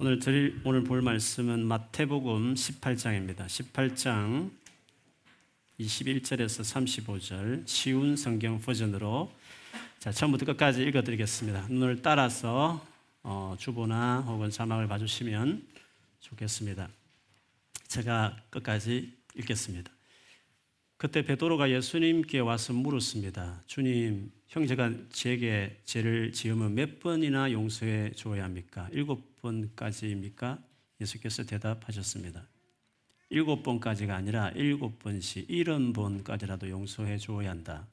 오늘 드릴 오늘 볼 말씀은 마태복음 18장입니다. 18장 21절에서 35절 쉬운 성경 버전으로 자 처음부터 끝까지 읽어드리겠습니다. 눈을 따라서 어, 주보나 혹은 자막을 봐주시면 좋겠습니다. 제가 끝까지 읽겠습니다. 그때 베드로가 예수님께 와서 물었습니다. 주님, 형제가 제게 죄를 지으면 몇 번이나 용서해 줘야 합니까? 일곱 번까지입니까? 예수께서 대답하셨습니다. 일곱 번까지가 아니라 일곱 번씩 일흔 번까지라도 용서해 줘야 한다.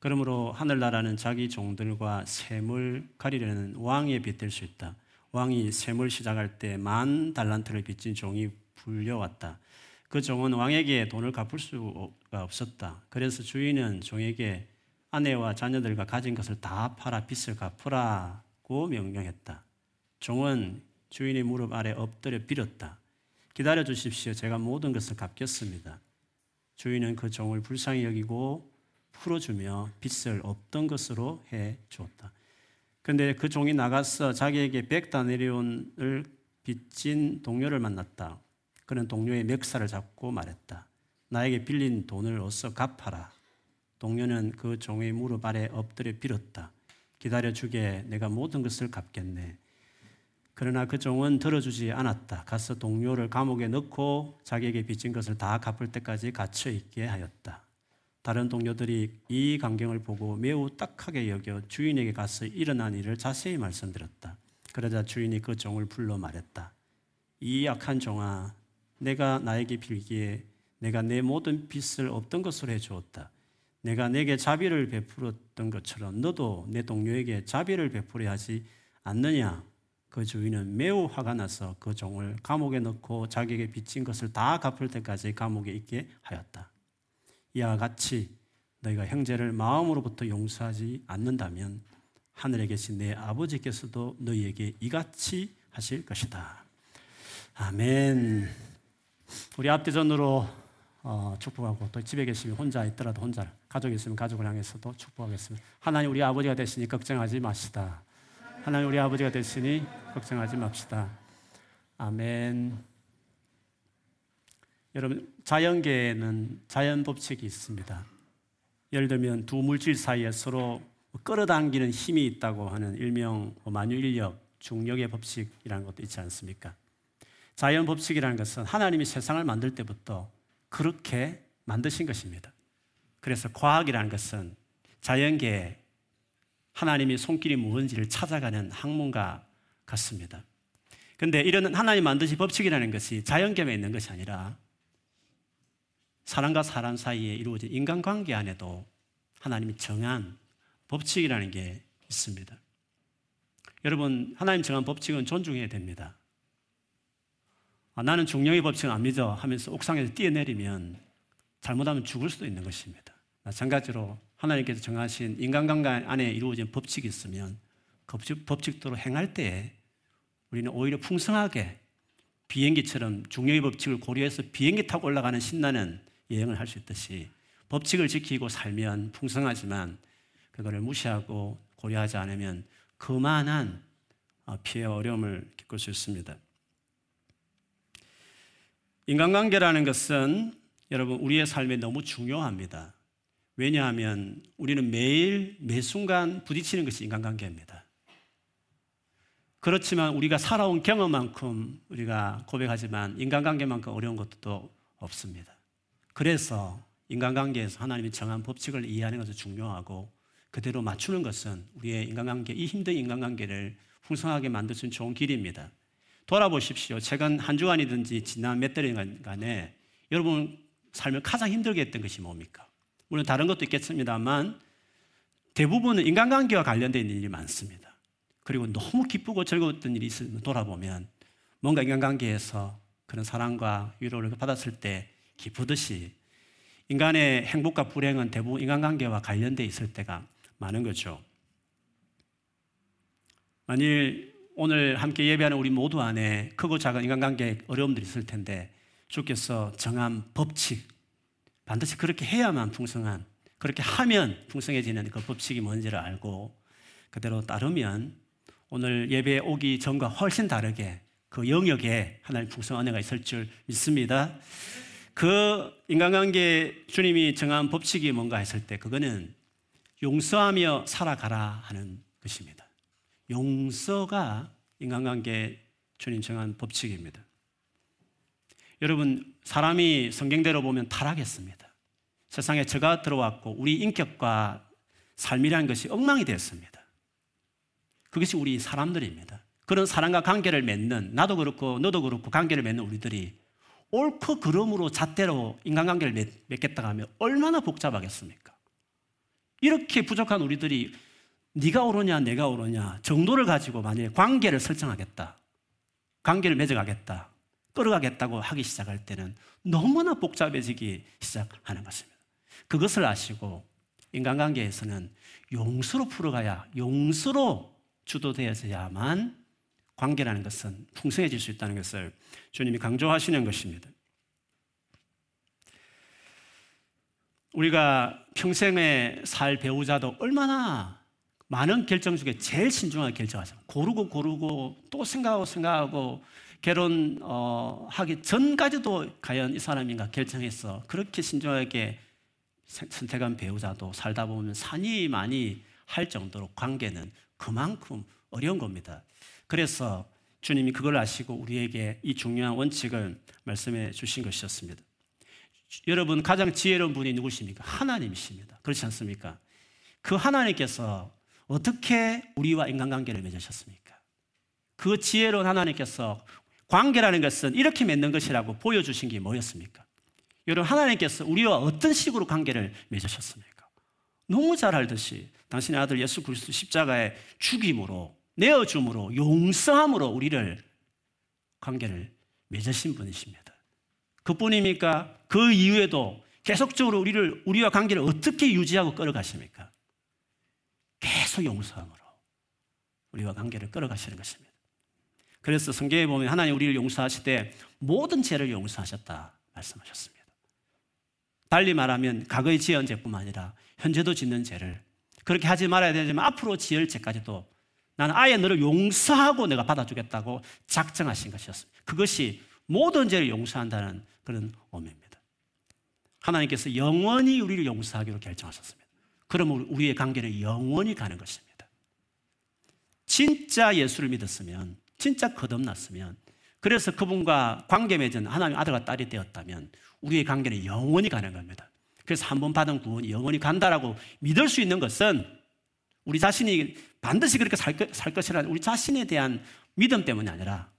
그러므로 하늘나라는 자기 종들과 샘을 가리려는 왕에 빗댈 수 있다. 왕이 샘을 시작할 때 만 달란트를 빚진 종이 불려왔다. 그 종은 왕에게 돈을 갚을 수가 없었다. 그래서 주인은 종에게 아내와 자녀들과 가진 것을 다 팔아 빚을 갚으라고 명령했다. 종은 주인의 무릎 아래 엎드려 빌었다. 기다려 주십시오. 제가 모든 것을 갚겠습니다. 주인은 그 종을 불쌍히 여기고 풀어주며 빚을 없던 것으로 해 주었다. 근데 그 종이 나가서 자기에게 백 다네리온을 빚진 동료를 만났다. 그는 동료의 멱살을 잡고 말했다. 나에게 빌린 돈을 어서 갚아라. 동료는 그 종의 무릎 아래 엎드려 빌었다. 기다려 주게 내가 모든 것을 갚겠네. 그러나 그 종은 들어주지 않았다. 가서 동료를 감옥에 넣고 자기에게 빚진 것을 다 갚을 때까지 갇혀 있게 하였다. 다른 동료들이 이 광경을 보고 매우 딱하게 여겨 주인에게 가서 일어난 일을 자세히 말씀드렸다. 그러자 주인이 그 종을 불러 말했다. 이 약한 종아, 내가 나에게 빌기에 내가 내 모든 빚을 없던 것으로 해주었다. 내가 내게 자비를 베풀었던 것처럼 너도 내 동료에게 자비를 베풀어야 하지 않느냐? 그 주인은 매우 화가 나서 그 종을 감옥에 넣고 자기에게 빚진 것을 다 갚을 때까지 감옥에 있게 하였다. 이와 같이 너희가 형제를 마음으로부터 용서하지 않는다면 하늘에 계신 내 아버지께서도 너희에게 이같이 하실 것이다. 아멘. 우리 앞뒤전으로 어, 축복하고 또 집에 계시면 혼자 있더라도 혼자 가족이 있으면 가족을 향해서도 축복하겠습니다. 하나님 우리 아버지가 되시니 걱정하지 마시다. 하나님 우리 아버지가 되시니 걱정하지 맙시다. 아멘. 여러분 자연계에는 자연 법칙이 있습니다. 예를 들면 두 물질 사이에 서로 끌어당기는 힘이 있다고 하는 일명 만유인력, 중력의 법칙이라는 것도 있지 않습니까? 자연 법칙이라는 것은 하나님이 세상을 만들 때부터 그렇게 만드신 것입니다. 그래서 과학이라는 것은 자연계에 하나님이 손길이 무엇인지를 찾아가는 학문과 같습니다. 근데 이런 하나님 만드신 법칙이라는 것이 자연계에 있는 것이 아니라 사람과 사람 사이에 이루어진 인간관계 안에도 하나님이 정한 법칙이라는 게 있습니다. 여러분, 하나님 정한 법칙은 존중해야 됩니다. 아, 나는 중령의 법칙은 안 믿어 하면서 옥상에서 뛰어내리면 잘못하면 죽을 수도 있는 것입니다. 마찬가지로 하나님께서 정하신 인간관계 안에 이루어진 법칙이 있으면 그 법칙대로 행할 때 우리는 오히려 풍성하게 비행기처럼 중력의 법칙을 고려해서 비행기 타고 올라가는 신나는 여행을 할 수 있듯이 법칙을 지키고 살면 풍성하지만 그거를 무시하고 고려하지 않으면 그만한 피해와 어려움을 겪을 수 있습니다. 인간관계라는 것은 여러분 우리의 삶에 너무 중요합니다. 왜냐하면 우리는 매일 매 순간 부딪히는 것이 인간관계입니다. 그렇지만 우리가 살아온 경험만큼 우리가 고백하지만 인간관계만큼 어려운 것도 또 없습니다. 그래서 인간관계에서 하나님이 정한 법칙을 이해하는 것은 중요하고 그대로 맞추는 것은 우리의 인간관계, 이 힘든 인간관계를 풍성하게 만들 수 있는 좋은 길입니다. 돌아보십시오. 최근 한 주간이든지 지난 몇 달간에 여러분 삶을 가장 힘들게 했던 것이 뭡니까? 물론 다른 것도 있겠습니다만 대부분은 인간관계와 관련된 일이 많습니다. 그리고 너무 기쁘고 즐거웠던 일이 있으면 돌아보면 뭔가 인간관계에서 그런 사랑과 위로를 받았을 때 기쁘듯이 인간의 행복과 불행은 대부분 인간관계와 관련돼 있을 때가 많은 거죠. 만일 오늘 함께 예배하는 우리 모두 안에 크고 작은 인간관계 어려움들이 있을 텐데 주께서 정한 법칙 반드시 그렇게 해야만 풍성한 그렇게 하면 풍성해지는 그 법칙이 뭔지를 알고 그대로 따르면 오늘 예배에 오기 전과 훨씬 다르게 그 영역에 하나님 풍성 은혜가 있을 줄 믿습니다. 그 인간관계 주님이 정한 법칙이 뭔가 했을 때 그거는 용서하며 살아가라 하는 것입니다. 용서가 인간관계 주님 정한 법칙입니다. 여러분, 사람이 성경대로 보면 타락했습니다. 세상에 저가 들어왔고 우리 인격과 삶이라는 것이 엉망이 되었습니다. 그것이 우리 사람들입니다. 그런 사람과 관계를 맺는 나도 그렇고 너도 그렇고 관계를 맺는 우리들이 옳고 그름으로 잣대로 인간관계를 맺, 맺겠다 하면 얼마나 복잡하겠습니까? 이렇게 부족한 우리들이 네가 옳으냐 내가 옳으냐 정도를 가지고 만약에 관계를 설정하겠다. 관계를 맺어가겠다. 끌어가겠다고 하기 시작할 때는 너무나 복잡해지기 시작하는 것입니다. 그것을 아시고 인간관계에서는 용서로 풀어가야 용서로 주도되어야만 관계라는 것은 풍성해질 수 있다는 것을 주님이 강조하시는 것입니다. 우리가 평생에 살 배우자도 얼마나 많은 결정 중에 제일 신중하게 결정하잖아요. 고르고 고르고 또 생각하고 생각하고 결혼하기 어, 전까지도 과연 이 사람인가 결정해서 그렇게 신중하게 선택한 배우자도 살다 보면 산이 많이 할 정도로 관계는 그만큼 어려운 겁니다. 그래서 주님이 그걸 아시고 우리에게 이 중요한 원칙을 말씀해 주신 것이었습니다. 여러분 가장 지혜로운 분이 누구십니까? 하나님이십니다. 그렇지 않습니까? 그 하나님께서 어떻게 우리와 인간관계를 맺으셨습니까? 그 지혜로운 하나님께서 관계라는 것은 이렇게 맺는 것이라고 보여주신 게 뭐였습니까? 여러분 하나님께서 우리와 어떤 식으로 관계를 맺으셨습니까? 너무 잘 알듯이 당신의 아들 예수 그리스도 십자가의 죽임으로 내어줌으로 용서함으로 우리를 관계를 맺으신 분이십니다. 그뿐입니까? 그 이후에도 계속적으로 우리를 우리와 관계를 어떻게 유지하고 끌어가십니까? 계속 용서함으로 우리와 관계를 끌어가시는 것입니다. 그래서 성경에 보면 하나님 우리를 용서하실 때 모든 죄를 용서하셨다 말씀하셨습니다. 달리 말하면 과거에 지은 죄뿐만 아니라 현재도 짓는 죄를 그렇게 하지 말아야 되지만 앞으로 지을 죄까지도 나는 아예 너를 용서하고 내가 받아주겠다고 작정하신 것이었습니다. 그것이 모든 죄를 용서한다는 그런 의미입니다. 하나님께서 영원히 우리를 용서하기로 결정하셨습니다. 그러면 우리의 관계는 영원히 가는 것입니다. 진짜 예수를 믿었으면, 진짜 거듭났으면, 그래서 그분과 관계 맺은 하나님 아들과 딸이 되었다면 우리의 관계는 영원히 가는 겁니다. 그래서 한 번 받은 구원이 영원히 간다라고 믿을 수 있는 것은 우리 자신이 반드시 그렇게 살, 살 것이라는 우리 자신에 대한 믿음 때문이 아니라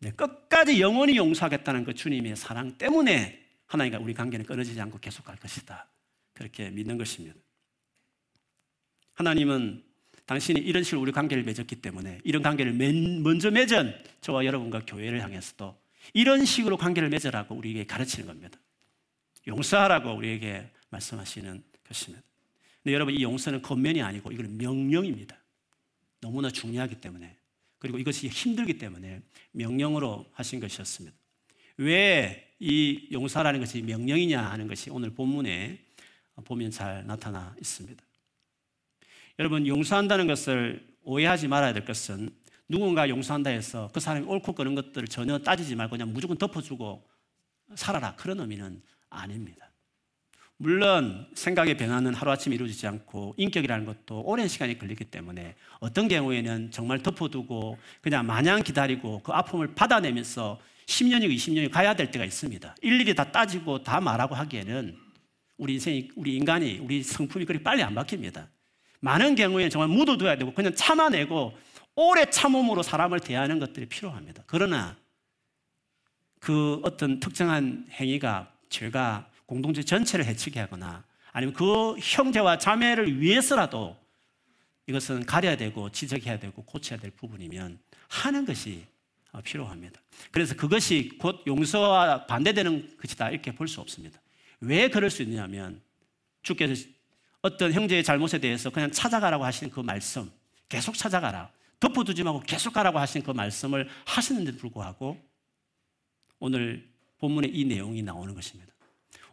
네, 끝까지 영원히 용서하겠다는 그 주님의 사랑 때문에 하나님과 우리 관계는 끊어지지 않고 계속 갈 것이다. 그렇게 믿는 것입니다. 하나님은 당신이 이런 식으로 우리 관계를 맺었기 때문에 이런 관계를 먼저 맺은 저와 여러분과 교회를 향해서도 이런 식으로 관계를 맺으라고 우리에게 가르치는 겁니다. 용서하라고 우리에게 말씀하시는 것입니다. 근데 여러분 이 용서는 겉면이 아니고 이건 명령입니다. 너무나 중요하기 때문에 그리고 이것이 힘들기 때문에 명령으로 하신 것이었습니다. 왜 이 용서라는 것이 명령이냐 하는 것이 오늘 본문에 보면 잘 나타나 있습니다. 여러분 용서한다는 것을 오해하지 말아야 될 것은 누군가 용서한다 해서 그 사람이 옳고 그른 것들을 전혀 따지지 말고 그냥 무조건 덮어주고 살아라 그런 의미는 아닙니다. 물론 생각의 변화는 하루아침에 이루어지지 않고 인격이라는 것도 오랜 시간이 걸리기 때문에 어떤 경우에는 정말 덮어두고 그냥 마냥 기다리고 그 아픔을 받아내면서 10년이고 20년이 가야 될 때가 있습니다. 일일이 다 따지고 다 말하고 하기에는 우리 인생이, 우리 인간이, 우리 성품이 그리 빨리 안 바뀝니다. 많은 경우에는 정말 묻어둬야 되고 그냥 참아내고 오래 참음으로 사람을 대하는 것들이 필요합니다. 그러나 그 어떤 특정한 행위가 죄가 공동체 전체를 해치게 하거나 아니면 그 형제와 자매를 위해서라도 이것은 가려야 되고 지적해야 되고 고쳐야 될 부분이면 하는 것이 필요합니다. 그래서 그것이 곧 용서와 반대되는 것이다 이렇게 볼 수 없습니다. 왜 그럴 수 있냐면 주께서 어떤 형제의 잘못에 대해서 그냥 찾아가라고 하시는 그 말씀 계속 찾아가라 덮어두지 말고 계속 가라고 하신 그 말씀을 하시는데 불구하고 오늘 본문에 이 내용이 나오는 것입니다.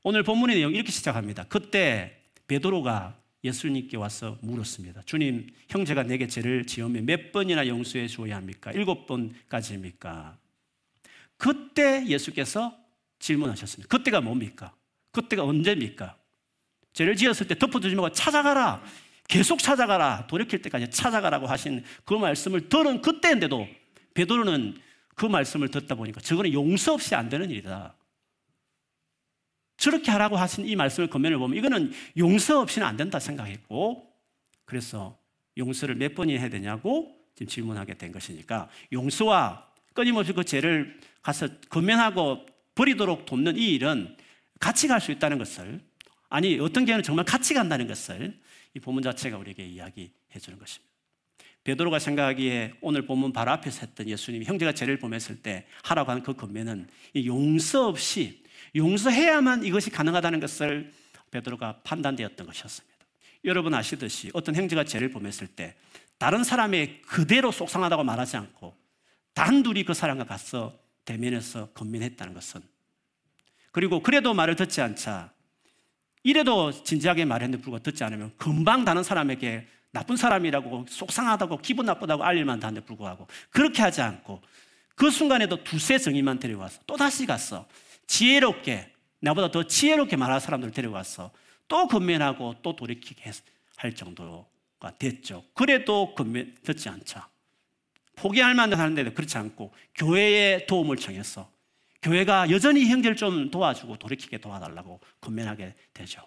오늘 본문의 내용 이렇게 시작합니다. 그때 베드로가 예수님께 와서 물었습니다. 주님, 형제가 내게 죄를 지으면 몇 번이나 용서해 주어야 합니까? 일곱 번까지입니까? 그때 예수께서 질문하셨습니다. 그때가 뭡니까? 그때가 언제입니까? 죄를 지었을 때 덮어두지 말고 찾아가라. 계속 찾아가라. 돌이킬 때까지 찾아가라고 하신 그 말씀을 들은 그때인데도 베드로는 그 말씀을 듣다 보니까 저거는 용서 없이 안 되는 일이다. 저렇게 하라고 하신 이 말씀을 겉면을 보면 이거는 용서 없이는 안 된다 생각했고 그래서 용서를 몇 번이나 해야 되냐고 지금 질문하게 된 것이니까 용서와 끊임없이 그 죄를 가서 건면하고 버리도록 돕는 이 일은 같이 갈 수 있다는 것을 아니 어떤 경우는 정말 같이 간다는 것을 이 본문 자체가 우리에게 이야기해 주는 것입니다. 베드로가 생각하기에 오늘 본문 바로 앞에서 했던 예수님이 형제가 죄를 범했을 때 하라고 하는 그 건면은 용서 없이 용서해야만 이것이 가능하다는 것을 베드로가 판단되었던 것이었습니다. 여러분 아시듯이 어떤 형제가 죄를 범했을 때 다른 사람의 그대로 속상하다고 말하지 않고 단둘이 그 사람과 가서 대면해서 건면했다는 것은 그리고 그래도 말을 듣지 않자 이래도 진지하게 말했는데 불구하고 듣지 않으면 금방 다른 사람에게 나쁜 사람이라고 속상하다고 기분 나쁘다고 알릴만 하는데 불구하고 그렇게 하지 않고 그 순간에도 두세 정의만 데려와서 또 다시 갔어 지혜롭게 나보다 더 지혜롭게 말할 사람들 데려와서 또 건면하고 또 돌이키게 할 정도가 됐죠. 그래도 건면 듣지 않자. 포기할 만도 하는데도 그렇지 않고 교회의 도움을 청해서 교회가 여전히 형제를 좀 도와주고 돌이키게 도와달라고 건면하게 되죠.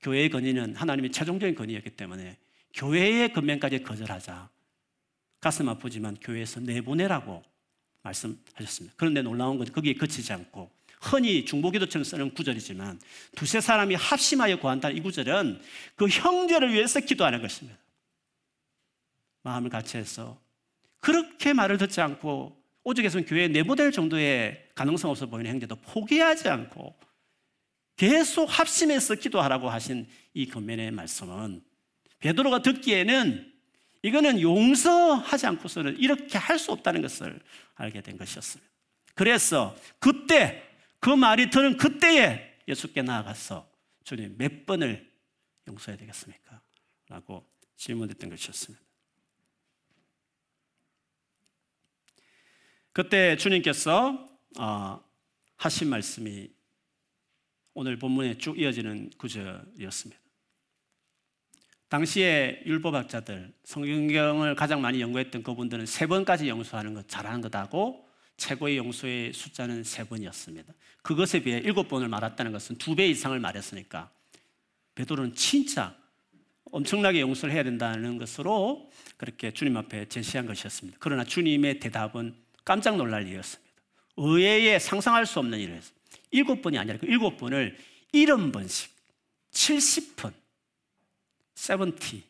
교회의 건의는 하나님의 최종적인 건의였기 때문에 교회의 건면까지 거절하자. 가슴 아프지만 교회에서 내보내라고 말씀하셨습니다. 그런데 놀라운 것은 거기에 그치지 않고 흔히 중보기도처럼 쓰는 구절이지만 두세 사람이 합심하여 구한다는 이 구절은 그 형제를 위해서 기도하는 것입니다. 마음을 같이 해서 그렇게 말을 듣지 않고 오죽해서는 교회에 내보낼 정도의 가능성 없어 보이는 형제도 포기하지 않고 계속 합심해서 기도하라고 하신 이 건면의 말씀은 베드로가 듣기에는 이거는 용서하지 않고서는 이렇게 할 수 없다는 것을 알게 된 것이었습니다. 그래서 그때 그 말이 들은 그때에 예수께 나아가서 주님 몇 번을 용서해야 되겠습니까? 라고 질문했던 것이었습니다. 그때 주님께서 어, 하신 말씀이 오늘 본문에 쭉 이어지는 구절이었습니다. 당시에 율법학자들, 성경을 가장 많이 연구했던 그분들은 세 번까지 용서하는 것 잘하는 것하고 최고의 용서의 숫자는 세 번이었습니다. 그것에 비해 일곱 번을 말했다는 것은 두 배 이상을 말했으니까 베드로는 진짜 엄청나게 용서를 해야 된다는 것으로 그렇게 주님 앞에 제시한 것이었습니다. 그러나 주님의 대답은 깜짝 놀랄 일이었습니다. 의외에 상상할 수 없는 일을 했습니다. 일곱 번이 아니라 그 일곱 번을 일흔 번씩 70번 70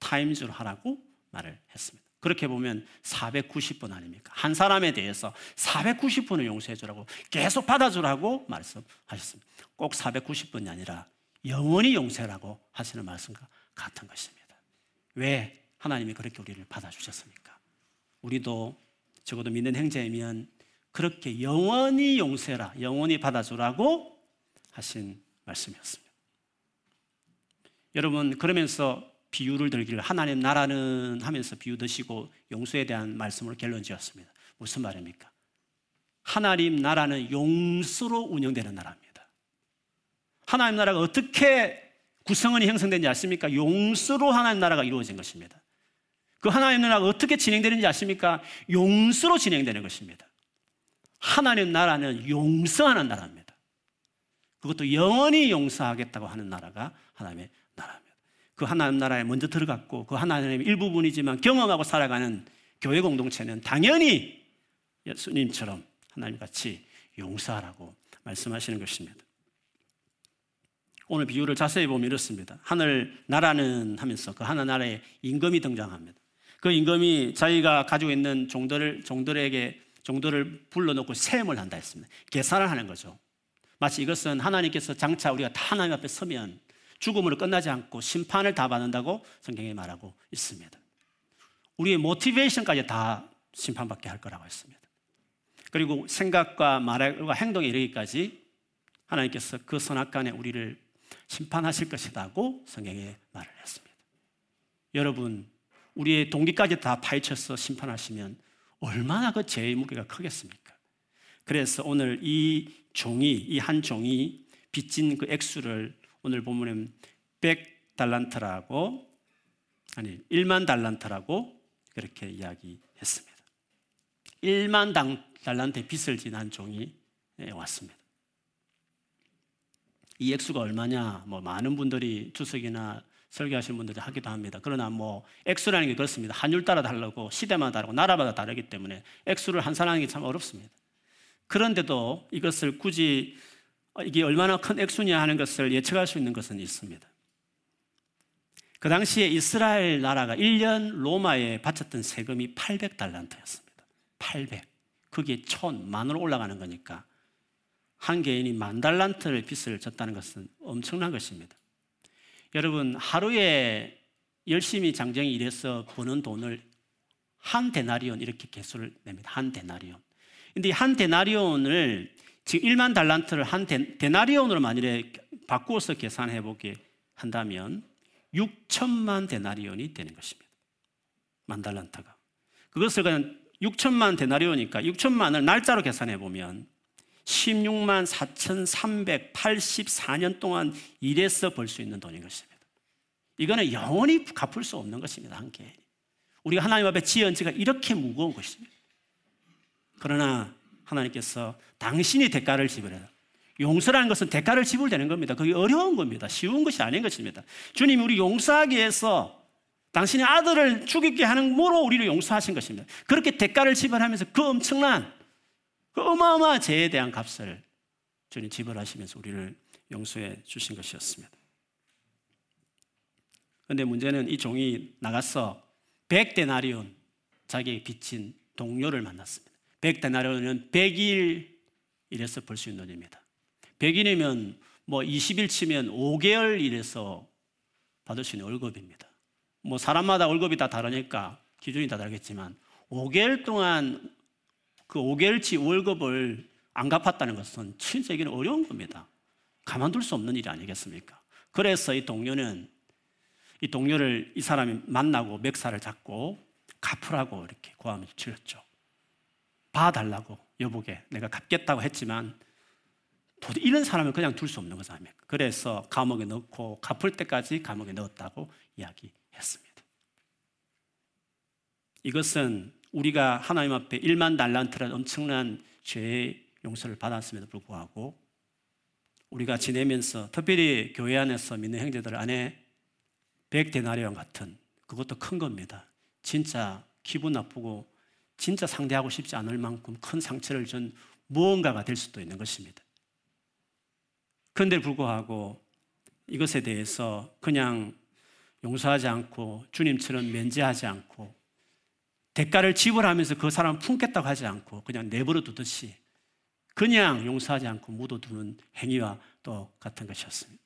타임즈로 하라고 말을 했습니다. 그렇게 보면 490번 아닙니까? 한 사람에 대해서 490번을 용서해 주라고 계속 받아주라고 말씀하셨습니다. 꼭 490번이 아니라 영원히 용서라고 하시는 말씀과 같은 것입니다. 왜 하나님이 그렇게 우리를 받아주셨습니까? 우리도 적어도 믿는 행자이면 그렇게 영원히 용서라, 영원히 받아주라고 하신 말씀이었습니다. 여러분 그러면서 비유를 들기를 하나님 나라는 하면서 비유 드시고 용서에 대한 말씀으로 결론 지었습니다. 무슨 말입니까? 하나님 나라는 용서로 운영되는 나라입니다. 하나님 나라가 어떻게 구성원이 형성된지 아십니까? 용서로 하나님 나라가 이루어진 것입니다. 그 하나님 나라가 어떻게 진행되는지 아십니까? 용서로 진행되는 것입니다. 하나님 나라는 용서하는 나라입니다. 그것도 영원히 용서하겠다고 하는 나라가 하나님의 나라입니다. 그 하나님 나라에 먼저 들어갔고 그 하나님의 일부분이지만 경험하고 살아가는 교회 공동체는 당연히 예수님처럼 하나님 같이 용서하라고 말씀하시는 것입니다. 오늘 비유를 자세히 보면 이렇습니다. 하늘 나라는 하면서 그 하늘 나라에 임금이 등장합니다. 그 임금이 자기가 가지고 있는 종들을 종들에게 종들을 불러놓고 세임을 한다 했습니다. 계산을 하는 거죠. 마치 이것은 하나님께서 장차 우리가 다 하나님 앞에 서면 죽음으로 끝나지 않고 심판을 다 받는다고 성경에 말하고 있습니다. 우리의 모티베이션까지 다 심판받게 할 거라고 했습니다. 그리고 생각과 말과 행동에 이르기까지 하나님께서 그 선악간에 우리를 심판하실 것이라고 성경에 말을 했습니다. 여러분, 우리의 동기까지 다 파헤쳐서 심판하시면 얼마나 그 죄의 무게가 크겠습니까? 그래서 오늘 이 종이, 이 한 종이 빚진 그 액수를 오늘 보면 100달란트라고, 아니, 1만 달란트라고 그렇게 이야기했습니다. 1만 달란트의 빚을 지난 종이 왔습니다. 이 액수가 얼마냐? 뭐 많은 분들이 주석이나 설교하시는 분들이 하기도 합니다. 그러나 뭐 액수라는 게 그렇습니다. 환율 따라 다르고 시대마다 다르고 나라마다 다르기 때문에 액수를 환산하는 게 참 어렵습니다. 그런데도 이것을 굳이 이게 얼마나 큰 액수냐 하는 것을 예측할 수 있는 것은 있습니다. 그 당시에 이스라엘 나라가 1년 로마에 바쳤던 세금이 800달란트였습니다. 800. 그게 천, 만으로 올라가는 거니까 한 개인이 만 달란트를 빚을 졌다는 것은 엄청난 것입니다. 여러분, 하루에 열심히 장정이 일해서 버는 돈을 한 데나리온 이렇게 개수를 냅니다. 한 데나리온. 근데 한 데나리온을 지금 1만 달란트를 한 데, 나리온으로 만일에 바꾸어서 계산해 보게 한다면 6천만 데나리온이 되는 것입니다. 만 달란트가. 그것을 그냥 6천만 데나리온이니까 6천만을 날짜로 계산해 보면 16만 4,384년 동안 일해서 벌 수 있는 돈인 것입니다. 이거는 영원히 갚을 수 없는 것입니다. 한 개. 우리가 하나님 앞에 지은 지가 이렇게 무거운 것입니다. 그러나 하나님께서 당신이 대가를 지불해라. 용서라는 것은 대가를 지불되는 겁니다. 그게 어려운 겁니다. 쉬운 것이 아닌 것입니다. 주님이 우리 용서하기 위해서 당신의 아들을 죽이게 하는 모로 우리를 용서하신 것입니다. 그렇게 대가를 지불하면서 그 엄청난 그 어마어마한 죄에 대한 값을 주님 지불하시면서 우리를 용서해 주신 것이었습니다. 그런데 문제는 이 종이 나가서 100데나리온 자기의 빚진 동료를 만났습니다. 100데나리온은 100일 일해서 벌 수 있는 돈입니다. 100일이면 뭐 20일 치면 5개월 일해서 받을 수 있는 월급입니다. 뭐 사람마다 월급이 다 다르니까 기준이 다 다르겠지만 5개월 동안 그 5개월치 월급을 안 갚았다는 것은 진짜 는 어려운 겁니다. 가만둘 수 없는 일이 아니겠습니까? 그래서 이 동료는 이 동료를 이 사람이 만나고 멱살을 잡고 갚으라고 이렇게 고함을 치렀죠. 봐달라고 여보게 내가 갚겠다고 했지만 이런 사람을 그냥 둘 수 없는 거잖아요. 그래서 감옥에 넣고 갚을 때까지 감옥에 넣었다고 이야기했습니다. 이것은 우리가 하나님 앞에 1만 달란트라는 엄청난 죄의 용서를 받았음에도 불구하고 우리가 지내면서 특별히 교회 안에서 믿는 형제들 안에 100데나리온 같은 그것도 큰 겁니다. 진짜 기분 나쁘고 진짜 상대하고 싶지 않을 만큼 큰 상처를 준 무언가가 될 수도 있는 것입니다. 그런데 불구하고 이것에 대해서 그냥 용서하지 않고 주님처럼 면제하지 않고 대가를 지불하면서 그 사람을 품겠다고 하지 않고 그냥 내버려 두듯이 그냥 용서하지 않고 묻어두는 행위와 똑같은 것이었습니다.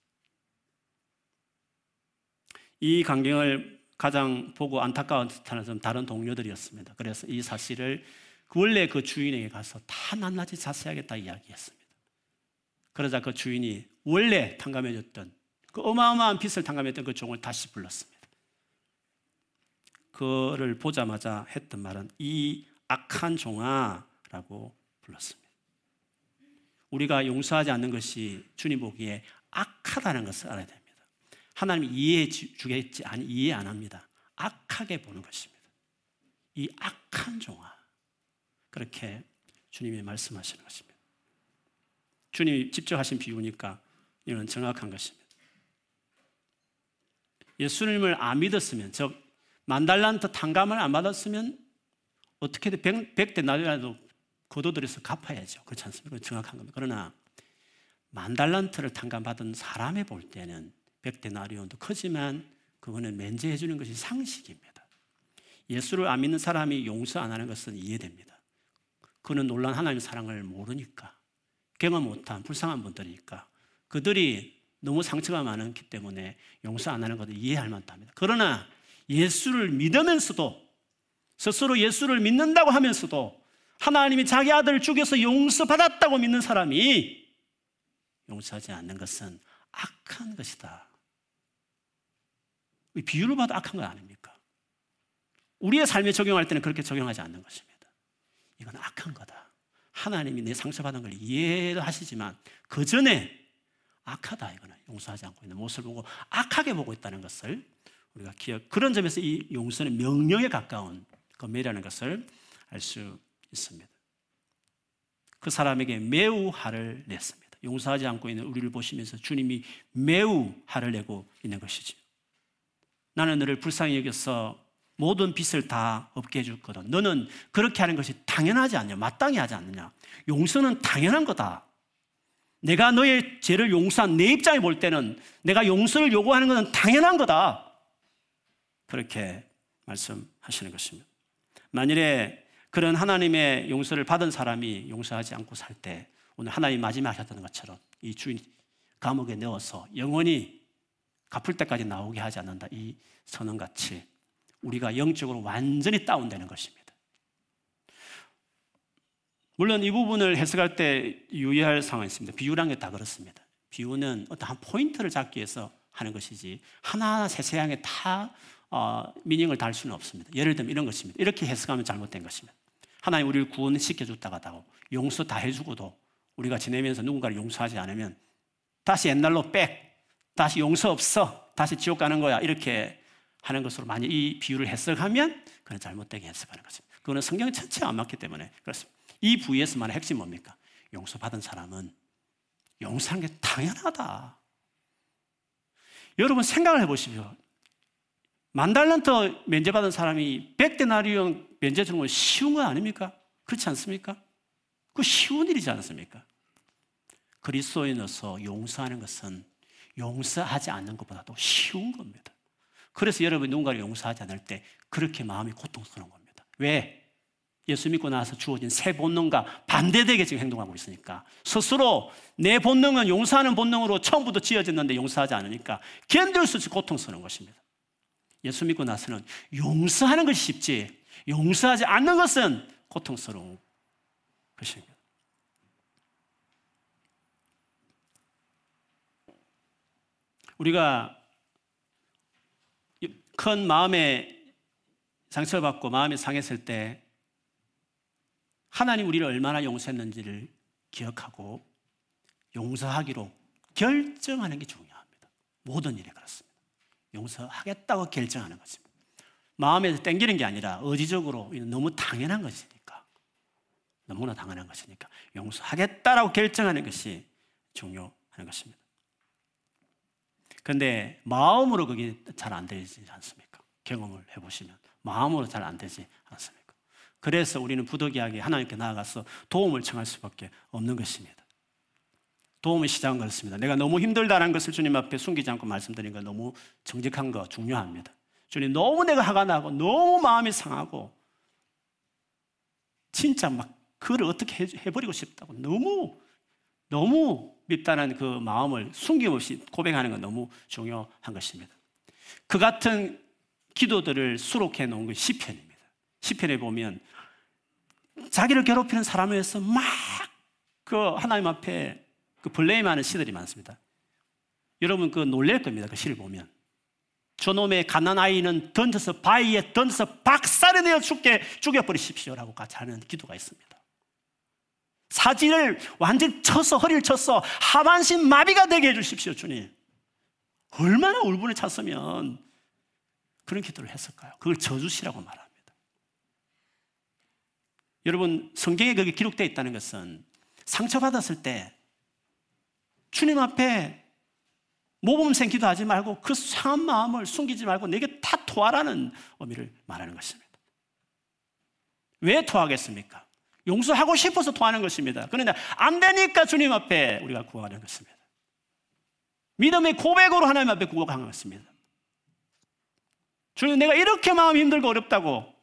이 광경을 가장 보고 안타까운 듯하는 다른 동료들이었습니다. 그래서 이 사실을 그 원래 그 주인에게 가서 다 낱낱이 자세하게 다 이야기했습니다. 그러자 그 주인이 원래 탕감해줬던 그 어마어마한 빚을 탕감했던 그 종을 다시 불렀습니다. 그를 보자마자 했던 말은 이 악한 종아라고 불렀습니다. 우리가 용서하지 않는 것이 주님 보기에 악하다는 것을 알아야 됩니다. 하나님이 이해해 주겠지 아니 이해 안 합니다. 악하게 보는 것입니다. 이 악한 종아 그렇게 주님이 말씀하시는 것입니다. 주님이 직접 하신 비유니까 이는 정확한 것입니다. 예수님을 안 믿었으면 즉 만 달란트 탕감을 안 받았으면 어떻게든 백, 백대 나이라도 거둬들여서 갚아야죠. 그렇지 않습니까? 정확한 겁니다. 그러나 만 달란트를 탕감받은 사람이 볼 때는 백대 나리온도 크지만 그거는 면제해 주는 것이 상식입니다. 예수를 안 믿는 사람이 용서 안 하는 것은 이해됩니다. 그는 놀란 하나님의 사랑을 모르니까 경험 못한 불쌍한 분들이니까 그들이 너무 상처가 많기 때문에 용서 안 하는 것을 이해할 만합니다. 그러나 예수를 믿으면서도 스스로 예수를 믿는다고 하면서도 하나님이 자기 아들을 죽여서 용서받았다고 믿는 사람이 용서하지 않는 것은 악한 것이다. 비유를 봐도 악한 건 아닙니까? 우리의 삶에 적용할 때는 그렇게 적용하지 않는 것입니다. 이건 악한 거다. 하나님이 내 상처받은 걸 이해하시지만 그 전에 악하다 이거는 용서하지 않고 있는 모습을 보고 악하게 보고 있다는 것을 우리가 기억 그런 점에서 이 용서는 명령에 가까운 검이라는 것을 알 수 있습니다. 그 사람에게 매우 화를 냈습니다. 용서하지 않고 있는 우리를 보시면서 주님이 매우 화를 내고 있는 것이지. 나는 너를 불쌍히 여겨서 모든 빚을 다 없게 해줬거든. 너는 그렇게 하는 것이 당연하지 않냐? 마땅히 하지 않느냐? 용서는 당연한 거다. 내가 너의 죄를 용서한 내 입장에 볼 때는 내가 용서를 요구하는 것은 당연한 거다. 그렇게 말씀하시는 것입니다. 만일에 그런 하나님의 용서를 받은 사람이 용서하지 않고 살 때 오늘 하나님 마지막 하셨던 것처럼 이 주인 감옥에 넣어서 영원히 갚을 때까지 나오게 하지 않는다. 이 선언같이 우리가 영적으로 완전히 다운되는 것입니다. 물론 이 부분을 해석할 때 유의할 상황이 있습니다. 비유란 게 다 그렇습니다. 비유는 어떤 한 포인트를 잡기 위해서 하는 것이지 하나하나 세세하게 다 어, 미닝을 달 수는 없습니다. 예를 들면 이런 것입니다. 이렇게 해석하면 잘못된 것입니다. 하나님 우리를 구원시켜 줬다가도 용서 다 해주고도 우리가 지내면서 누군가를 용서하지 않으면 다시 옛날로 백, 다시 용서 없어, 다시 지옥 가는 거야 이렇게 하는 것으로 만약 이 비유를 해석하면 그건 잘못되게 해석하는 것입니다. 그거는 성경 전체가 안 맞기 때문에 그렇습니다. 이 부위에서만의 핵심 뭡니까? 용서받은 사람은 용서하는 게 당연하다. 여러분 생각을 해보십시오. 만 달란트 면제 받은 사람이 백데나리온 면제 주는 건 쉬운 거 아닙니까? 그렇지 않습니까? 그 쉬운 일이지 않습니까? 그리스도인으로서 용서하는 것은 용서하지 않는 것보다도 쉬운 겁니다. 그래서 여러분 누군가를 용서하지 않을 때 그렇게 마음이 고통스러운 겁니다. 왜? 예수 믿고 나서 주어진 새 본능과 반대되게 지금 행동하고 있으니까 스스로 내 본능은 용서하는 본능으로 처음부터 지어졌는데 용서하지 않으니까 견딜 수 없이 고통스러운 것입니다. 예수 믿고 나서는 용서하는 것이 쉽지 용서하지 않는 것은 고통스러운 것입니다. 우리가 큰 마음에 상처를 받고 마음이 상했을 때 하나님 우리를 얼마나 용서했는지를 기억하고 용서하기로 결정하는 게 중요합니다. 모든 일에 그렇습니다. 용서하겠다고 결정하는 것입니다. 마음에서 땡기는 게 아니라 의지적으로 너무 당연한 것이니까. 너무나 당연한 것이니까. 용서하겠다라고 결정하는 것이 중요한 것입니다. 그런데 마음으로 그게 잘 안 되지 않습니까? 경험을 해보시면. 마음으로 잘 안 되지 않습니까? 그래서 우리는 부득이하게 하나님께 나아가서 도움을 청할 수밖에 없는 것입니다. 도움의 시작은 그렇습니다. 내가 너무 힘들다는 것을 주님 앞에 숨기지 않고 말씀드린 거 너무 정직한 거 중요합니다. 주님 너무 내가 화가 나고 너무 마음이 상하고 진짜 막 그를 어떻게 해버리고 싶다고 너무 너무 밉다는 그 마음을 숨김없이 고백하는 건 너무 중요한 것입니다. 그 같은 기도들을 수록해 놓은 게 시편입니다. 시편에 보면 자기를 괴롭히는 사람에 의해서 막 그 하나님 앞에 그 블레임하는 시들이 많습니다. 여러분 그 놀랄 겁니다. 그 시를 보면. 저놈의 가난 아이는 던져서 바위에 던져서 박살이 내어 죽게 죽여버리십시오라고 같이 하는 기도가 있습니다. 사지를 완전히 쳐서 허리를 쳐서 하반신 마비가 되게 해주십시오, 주님. 얼마나 울분을 찼으면 그런 기도를 했을까요? 그걸 저주시라고 말합니다. 여러분 성경에 그게 기록되어 있다는 것은 상처받았을 때 주님 앞에 모범생 기도하지 말고 그 상한 마음을 숨기지 말고 내게 다 토하라는 의미를 말하는 것입니다. 왜 토하겠습니까? 용서하고 싶어서 토하는 것입니다. 그런데 안 되니까 주님 앞에 우리가 구하는 것입니다. 믿음의 고백으로 하나님 앞에 구하는 것입니다. 주님 내가 이렇게 마음 힘들고 어렵다고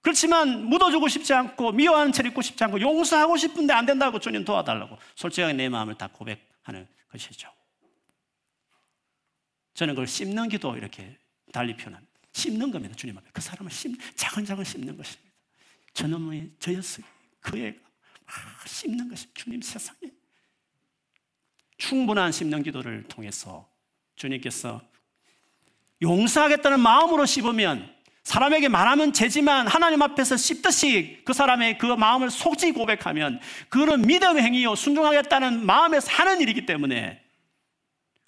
그렇지만 묻어주고 싶지 않고 미워하는 채 입고 싶지 않고 용서하고 싶은데 안 된다고 주님 도와달라고 솔직하게 내 마음을 다 고백 하는 것이죠. 저는 그걸 씹는 기도 이렇게 달리 표현합니다. 씹는 겁니다. 주님 앞에. 그 사람을 씹, 차근차근 씹는 것입니다. 저놈의 저였으니 그 애가 막 씹는 것입니다. 주님 세상에. 충분한 심령 기도를 통해서 주님께서 용서하겠다는 마음으로 씹으면 사람에게 말하면 죄지만 하나님 앞에서 씹듯이 그 사람의 그 마음을 속지 고백하면 그거는 믿음의 행위요 순종하겠다는 마음에서 하는 일이기 때문에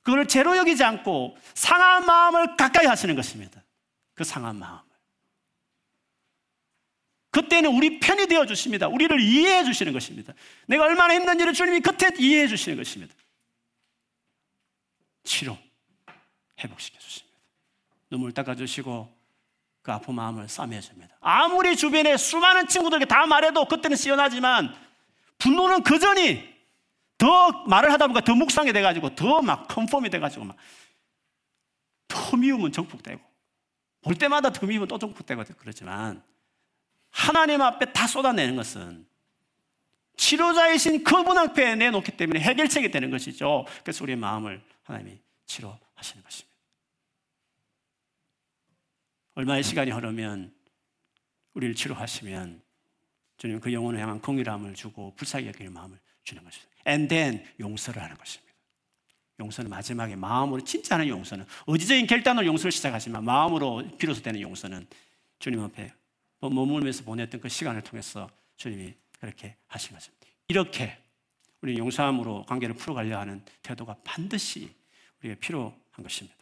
그걸 죄로 여기지 않고 상한 마음을 가까이 하시는 것입니다. 그 상한 마음을. 그때는 우리 편이 되어 주십니다. 우리를 이해해 주시는 것입니다. 내가 얼마나 힘든지를 주님이 그때 이해해 주시는 것입니다. 치료, 회복시켜 주십니다. 눈물 닦아 주시고 그 아픈 마음을 싸매 줍니다. 아무리 주변에 수많은 친구들에게 다 말해도 그때는 시원하지만 분노는 그 전이 더 말을 하다 보니까 더 묵상이 돼가지고 더 막 confirm이 돼가지고 막 더 미우면 증폭되고 볼 때마다 더 미우면 또 정폭되고 그러지만 하나님 앞에 다 쏟아내는 것은 치료자이신 그분 앞에 내놓기 때문에 해결책이 되는 것이죠. 그래서 우리의 마음을 하나님이 치료하시는 것입니다. 얼마의 시간이 흐르면 우리를 치료하시면 주님 그 영혼을 향한 공의함을 주고 불쌍히 여기는 마음을 주는 것입니다. And then 용서를 하는 것입니다. 용서는 마지막에 마음으로 진짜 하는 용서는 의지적인 결단으로 용서를 시작하지만 마음으로 비로소 되는 용서는 주님 앞에 뭐 머물면서 보냈던 그 시간을 통해서 주님이 그렇게 하신 것입니다. 이렇게 우리 용서함으로 관계를 풀어가려 하는 태도가 반드시 우리가 필요한 것입니다.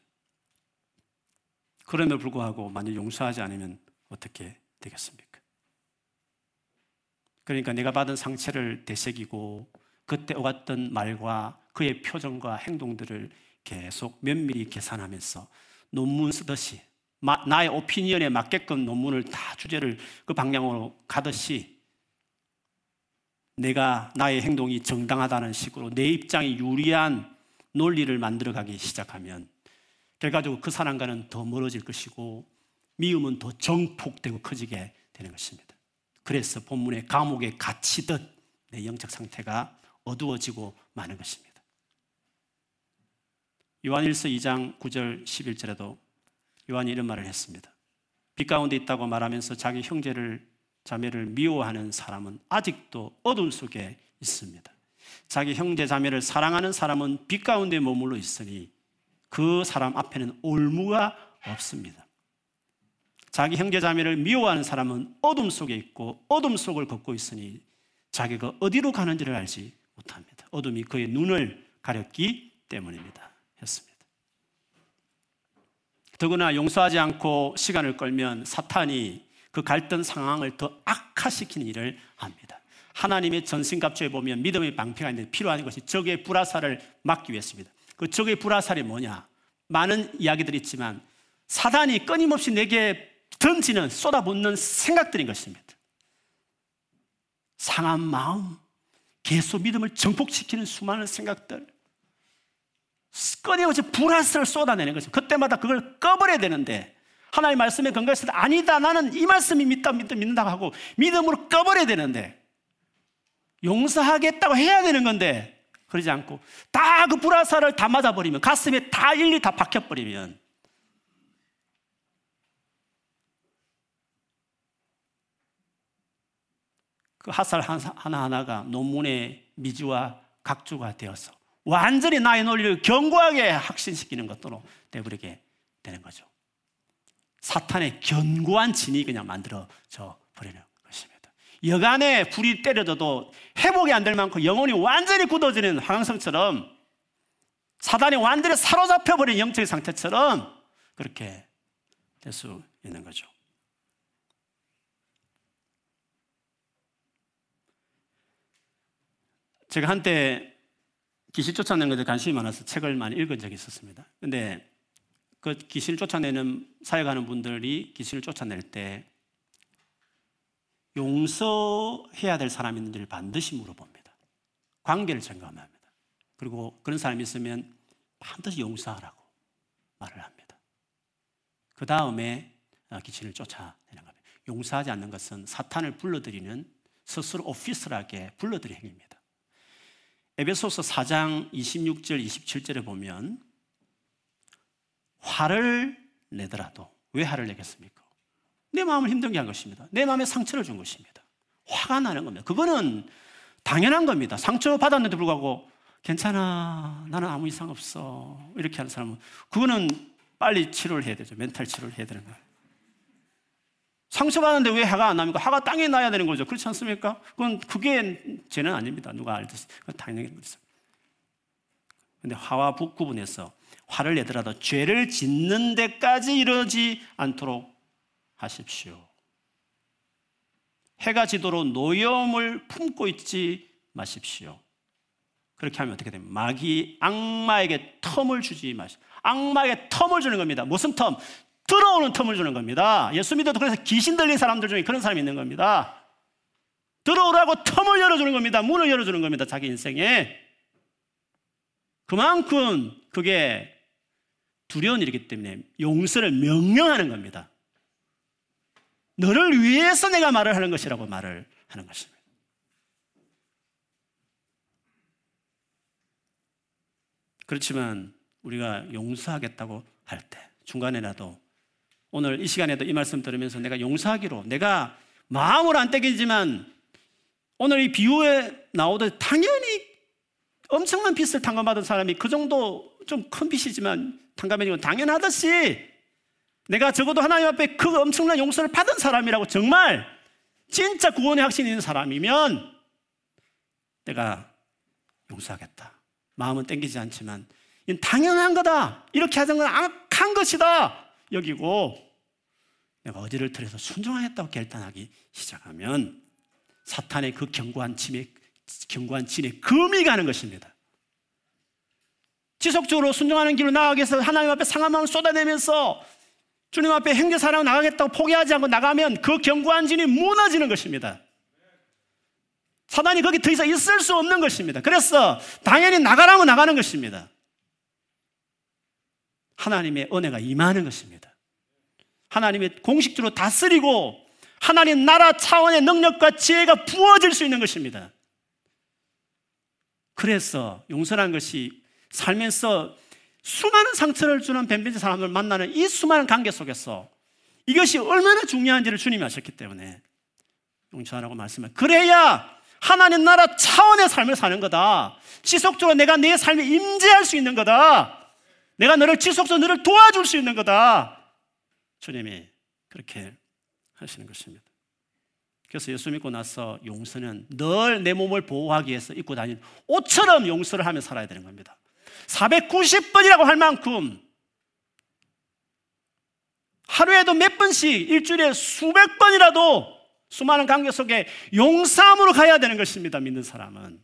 그럼에도 불구하고 만약 용서하지 않으면 어떻게 되겠습니까? 그러니까 내가 받은 상처를 되새기고 그때 오갔던 말과 그의 표정과 행동들을 계속 면밀히 계산하면서 논문 쓰듯이 나의 오피니언에 맞게끔 논문을 다 주제를 그 방향으로 가듯이 내가 나의 행동이 정당하다는 식으로 내 입장이 유리한 논리를 만들어가기 시작하면 결과적으로 그 사람과는 더 멀어질 것이고 미움은 더 정폭되고 커지게 되는 것입니다. 그래서 본문의 감옥에 갇히듯 내 영적 상태가 어두워지고 마는 것입니다. 요한일서 2장 9절 11절에도 요한이 이런 말을 했습니다. 빛 가운데 있다고 말하면서 자기 형제를 자매를 미워하는 사람은 아직도 어둠 속에 있습니다. 자기 형제 자매를 사랑하는 사람은 빛 가운데 머물러 있으니 그 사람 앞에는 올무가 없습니다. 자기 형제 자매를 미워하는 사람은 어둠 속에 있고 어둠 속을 걷고 있으니 자기가 어디로 가는지를 알지 못합니다. 어둠이 그의 눈을 가렸기 때문입니다. 했습니다. 더구나 용서하지 않고 시간을 끌면 사탄이 그 갈등 상황을 더 악화시키는 일을 합니다. 하나님의 전신갑주에 보면 믿음의 방패가 있는데 필요한 것이 적의 불화살을 막기 위해서입니다. 그 적의 불화살이 뭐냐? 많은 이야기들이 있지만 사단이 끊임없이 내게 던지는 쏟아붓는 생각들인 것입니다. 상한 마음, 계속 믿음을 정복시키는 수많은 생각들, 끊임없이 불화살을 쏟아내는 거죠. 그때마다 그걸 꺼버려야 되는데 하나님 말씀에 근거해서 아니다 나는 이 말씀이 믿다 믿다 믿는다고 하고 믿음으로 꺼버려야 되는데 용서하겠다고 해야 되는 건데 그러지 않고 다 그 불화살을 다 맞아버리면 가슴에 다 일리 다 박혀버리면 그 화살 하나하나가 논문의 미지와 각주가 되어서 완전히 나의 논리를 견고하게 확신시키는 것으로 되버리게 되는 거죠. 사탄의 견고한 진이 그냥 만들어져 버리는. 여간에 불이 때려져도 회복이 안 될 만큼 영혼이 완전히 굳어지는 황성처럼 사단이 완전히 사로잡혀 버린 영적인 상태처럼 그렇게 될 수 있는 거죠. 제가 한때 귀신 쫓아내는 것에 관심이 많아서 책을 많이 읽은 적이 있었습니다. 근데 그 귀신을 쫓아내는 사역하는 분들이 귀신을 쫓아낼 때 용서해야 될 사람이 있는지를 반드시 물어봅니다. 관계를 점검합니다. 그리고 그런 사람이 있으면 반드시 용서하라고 말을 합니다. 그 다음에 귀신을 쫓아내는 겁니다. 용서하지 않는 것은 사탄을 불러들이는 스스로 오피스하게 불러들이 행위입니다. 에베소서 4장 26절 27절에 보면 화를 내더라도 왜 화를 내겠습니까? 내 마음을 힘들게 한 것입니다. 내 마음에 상처를 준 것입니다. 화가 나는 겁니다. 그거는 당연한 겁니다. 상처 받았는데 불구하고 괜찮아. 나는 아무 이상 없어. 이렇게 하는 사람은 그거는 빨리 치료를 해야 되죠. 멘탈 치료를 해야 되는 거예요. 상처받는데 왜 화가 안 납니까? 화가 땅에 나야 되는 거죠. 그렇지 않습니까? 그건 그게 죄는 아닙니다. 누가 알듯이. 그건 당연히 그렇죠. 근데 화와 부 구분해서 화를 내더라도 죄를 짓는 데까지 이르지 않도록 하십시오. 해가 지도록 노여움을 품고 있지 마십시오. 그렇게 하면 어떻게 됩니까? 마귀 악마에게 텀을 주지 마십시오. 악마에게 텀을 주는 겁니다. 무슨 텀? 들어오는 텀을 주는 겁니다. 예수 믿어도 그래서 귀신 들린 사람들 중에 그런 사람이 있는 겁니다. 들어오라고 텀을 열어주는 겁니다. 문을 열어주는 겁니다. 자기 인생에. 그만큼 그게 두려운 일이기 때문에 용서를 명령하는 겁니다. 너를 위해서 내가 말을 하는 것이라고 말을 하는 것입니다. 그렇지만 우리가 용서하겠다고 할 때, 중간에라도 오늘 이 시간에도 이 말씀 들으면서 내가 용서하기로 내가 마음으로 안 떼기지만 오늘 이 비유에 나오듯 당연히 엄청난 빚을 탕감받은 사람이 그 정도 좀 큰 빚이지만 탕감해지고 당연하듯이 내가 적어도 하나님 앞에 그 엄청난 용서를 받은 사람이라고 정말 진짜 구원의 확신이 있는 사람이면 내가 용서하겠다. 마음은 땡기지 않지만 이건 당연한 거다. 이렇게 하는 건 악한 것이다. 여기고 내가 어디를 틀어서 순종하겠다고 결단하기 시작하면 사탄의 그 견고한 침에 견고한 진에 금이 가는 것입니다. 지속적으로 순종하는 길로 위해서 하나님 앞에 상한 마음을 쏟아내면서 주님 앞에 행제 사랑 나가겠다고 포기하지 않고 나가면 그 견고한 진이 무너지는 것입니다. 사단이 거기 더 이상 있을 수 없는 것입니다. 그래서 당연히 나가라면 나가는 것입니다. 하나님의 은혜가 임하는 것입니다. 하나님의 공식적으로 다스리고 하나님 나라 차원의 능력과 지혜가 부어질 수 있는 것입니다. 그래서 용서란 것이 살면서 수많은 상처를 주는 뱀뱀지 사람을 만나는 이 수많은 관계 속에서 이것이 얼마나 중요한지를 주님이 아셨기 때문에 용서하라고 말씀을 그래야 하나님 나라 차원의 삶을 사는 거다. 지속적으로 내가 내 삶에 임재할 수 있는 거다. 내가 너를 지속적으로 너를 도와줄 수 있는 거다. 주님이 그렇게 하시는 것입니다. 그래서 예수 믿고 나서 용서는 늘 내 몸을 보호하기 위해서 입고 다니는 옷처럼 용서를 하며 살아야 되는 겁니다. 490번이라고 할 만큼 하루에도 몇 번씩 일주일에 수백 번이라도 수많은 관계 속에 용서함으로 가야 되는 것입니다. 믿는 사람은.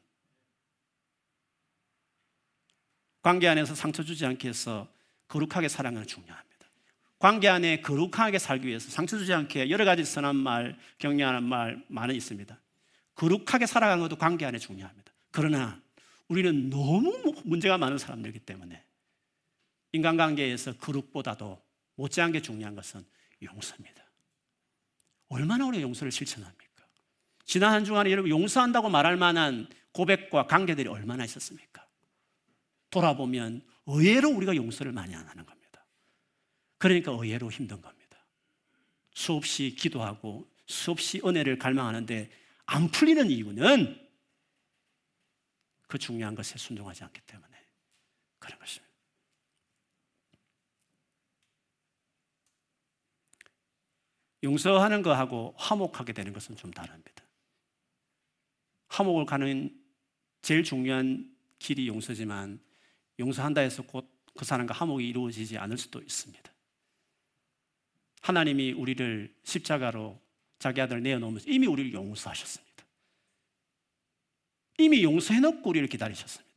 관계 안에서 상처 주지 않기 위해서 거룩하게 살아가는 중요합니다. 관계 안에 거룩하게 살기 위해서 상처 주지 않게 여러 가지 선한 말, 격려하는 말 많이 있습니다. 거룩하게 살아가는 것도 관계 안에 중요합니다. 그러나 우리는 너무 문제가 많은 사람들이기 때문에 인간관계에서 거룩보다도 못지않 게 중요한 것은 용서입니다. 얼마나 우리 용서를 실천합니까? 지난 한 주간에 여러분 용서한다고 말할 만한 고백과 관계들이 얼마나 있었습니까? 돌아보면 의외로 우리가 용서를 많이 안 하는 겁니다. 그러니까 의외로 힘든 겁니다. 수없이 기도하고 수없이 은혜를 갈망하는데 안 풀리는 이유는 그 중요한 것에 순종하지 않기 때문에 그런 것입니다. 용서하는 것하고 화목하게 되는 것은 좀 다릅니다. 화목을 가는 제일 중요한 길이 용서지만 용서한다 해서 곧 그 사람과 화목이 이루어지지 않을 수도 있습니다. 하나님이 우리를 십자가로 자기 아들 내어놓으면서 이미 우리를 용서하셨습니다. 이미 용서해놓고 우리를 기다리셨습니다.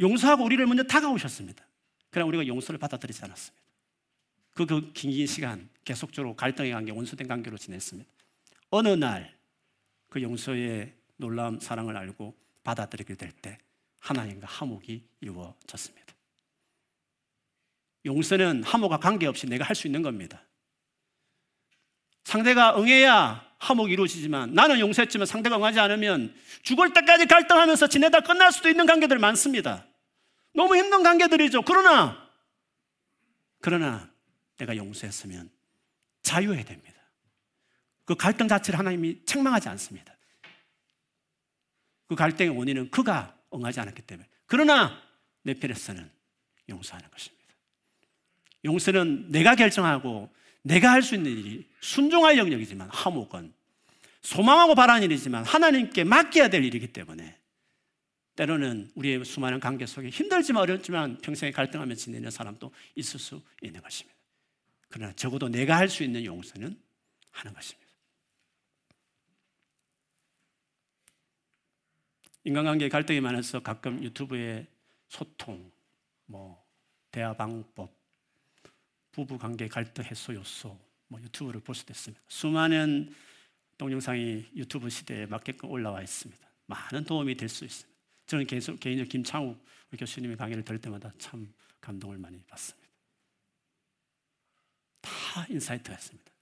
용서하고 우리를 먼저 다가오셨습니다. 그러나 우리가 용서를 받아들이지 않았습니다. 그, 그긴 시간 계속적으로 갈등의 관계, 원수된 관계로 지냈습니다. 어느 날 그 용서의 놀라운 사랑을 알고 받아들이게 될 때 하나님과 화목이 이루어졌습니다. 용서는 화목과 관계없이 내가 할 수 있는 겁니다. 상대가 응해야 화목이 이루어지지만 나는 용서했지만 상대가 응하지 않으면 죽을 때까지 갈등하면서 지내다 끝날 수도 있는 관계들 많습니다. 너무 힘든 관계들이죠. 그러나 그러나 내가 용서했으면 자유해야 됩니다. 그 갈등 자체를 하나님이 책망하지 않습니다. 그 갈등의 원인은 그가 응하지 않았기 때문에. 그러나 내 편에서는 용서하는 것입니다. 용서는 내가 결정하고 내가 할 수 있는 일이 순종할 영역이지만 화목은 소망하고 바라는 일이지만 하나님께 맡겨야 될 일이기 때문에 때로는 우리의 수많은 관계 속에 힘들지만 어렵지만 평생에 갈등하며 지내는 사람도 있을 수 있는 것입니다. 그러나 적어도 내가 할 수 있는 용서는 하는 것입니다. 인간관계 갈등이 많아서 가끔 유튜브에 소통, 뭐 대화 방법, 부부 관계 갈등 해소 요소, 뭐 유튜브를 볼 수도 있습니다. 수많은 동영상이 유튜브 시대에 맞게끔 올라와 있습니다. 많은 도움이 될 수 있습니다. 저는 계속 개인적으로 김창옥 교수님의 강의를 들을 때마다 참 감동을 많이 받습니다. 다 insight가 있습니다.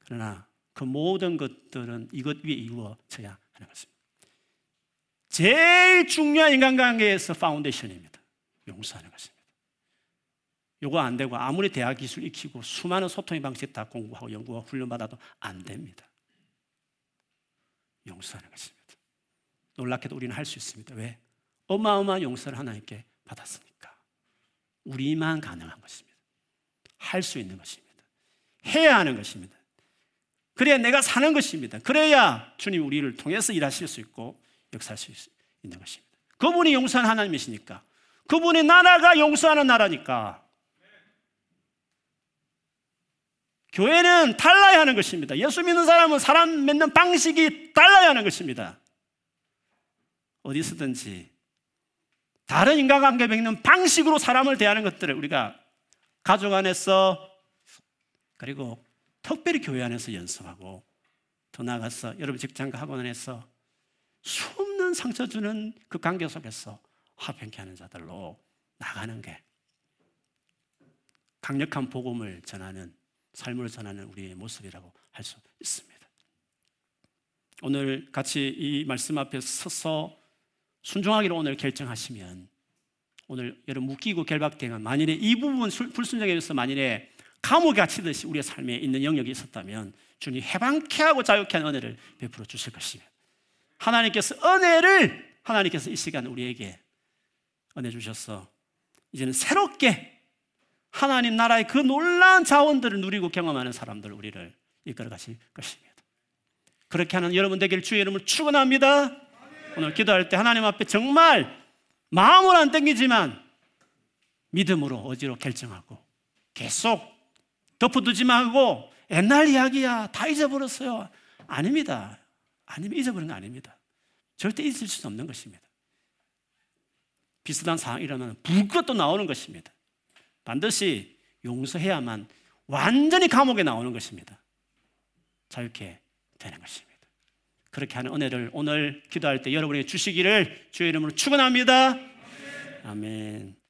그러나 그 모든 것들은 이것 위에 이루어져야 하는 것입니다. 제일 중요한 인간관계에서 foundation입니다. 용서하는 것입니다. 요거 안 되고 아무리 대화 기술 익히고 수많은 소통의 방식 다 공부하고 연구하고 훈련받아도 안 됩니다. 용서하는 것입니다. 놀랍게도 우리는 할 수 있습니다. 왜? 어마어마한 용서를 하나님께 받았으니까. 우리만 가능한 것입니다. 할 수 있는 것입니다. 해야 하는 것입니다. 그래야 내가 사는 것입니다. 그래야 주님 우리를 통해서 일하실 수 있고 역사할 수 있는 것입니다. 그분이 용서하는 하나님이시니까. 그분의 나라가 용서하는 나라니까. 교회는 달라야 하는 것입니다. 예수 믿는 사람은 사람 맺는 방식이 달라야 하는 것입니다. 어디서든지 다른 인간관계 맺는 방식으로 사람을 대하는 것들을 우리가 가족 안에서 그리고 특별히 교회 안에서 연습하고 더 나아가서 여러분 직장과 학원 안에서 수없는 상처 주는 그 관계 속에서 화평케 하는 자들로 나가는 게 강력한 복음을 전하는 삶을 전하는 우리의 모습이라고 할 수 있습니다. 오늘 같이 이 말씀 앞에 서서 순종하기로 오늘 결정하시면 오늘 여러분 묶이고 결박되면 만일에 이 부분 불순종에 의해서 만일에 감옥에 갇히듯이 우리의 삶에 있는 영역이 있었다면 주님 해방케 하고 자유케 하는 은혜를 베풀어 주실 것입니다. 하나님께서 은혜를 하나님께서 이 시간 우리에게 은혜 주셔서 이제는 새롭게 하나님 나라의 그 놀라운 자원들을 누리고 경험하는 사람들 우리를 이끌어 가실 것입니다. 그렇게 하는 여러분 되길 주의 이름을 축원합니다. 오늘 기도할 때 하나님 앞에 정말 마음은 안 땡기지만 믿음으로 어지로 결정하고 계속 덮어두지 말고 옛날 이야기야 다 잊어버렸어요. 아닙니다. 아니면 잊어버린 거 아닙니다. 절대 잊을 수 없는 것입니다. 비슷한 상황이 일어나면 불꽃도 나오는 것입니다. 반드시 용서해야만 완전히 감옥에 나오는 것입니다. 자유케 되는 것입니다. 그렇게 하는 은혜를 오늘 기도할 때 여러분에게 주시기를 주의 이름으로 축원합니다. 아멘.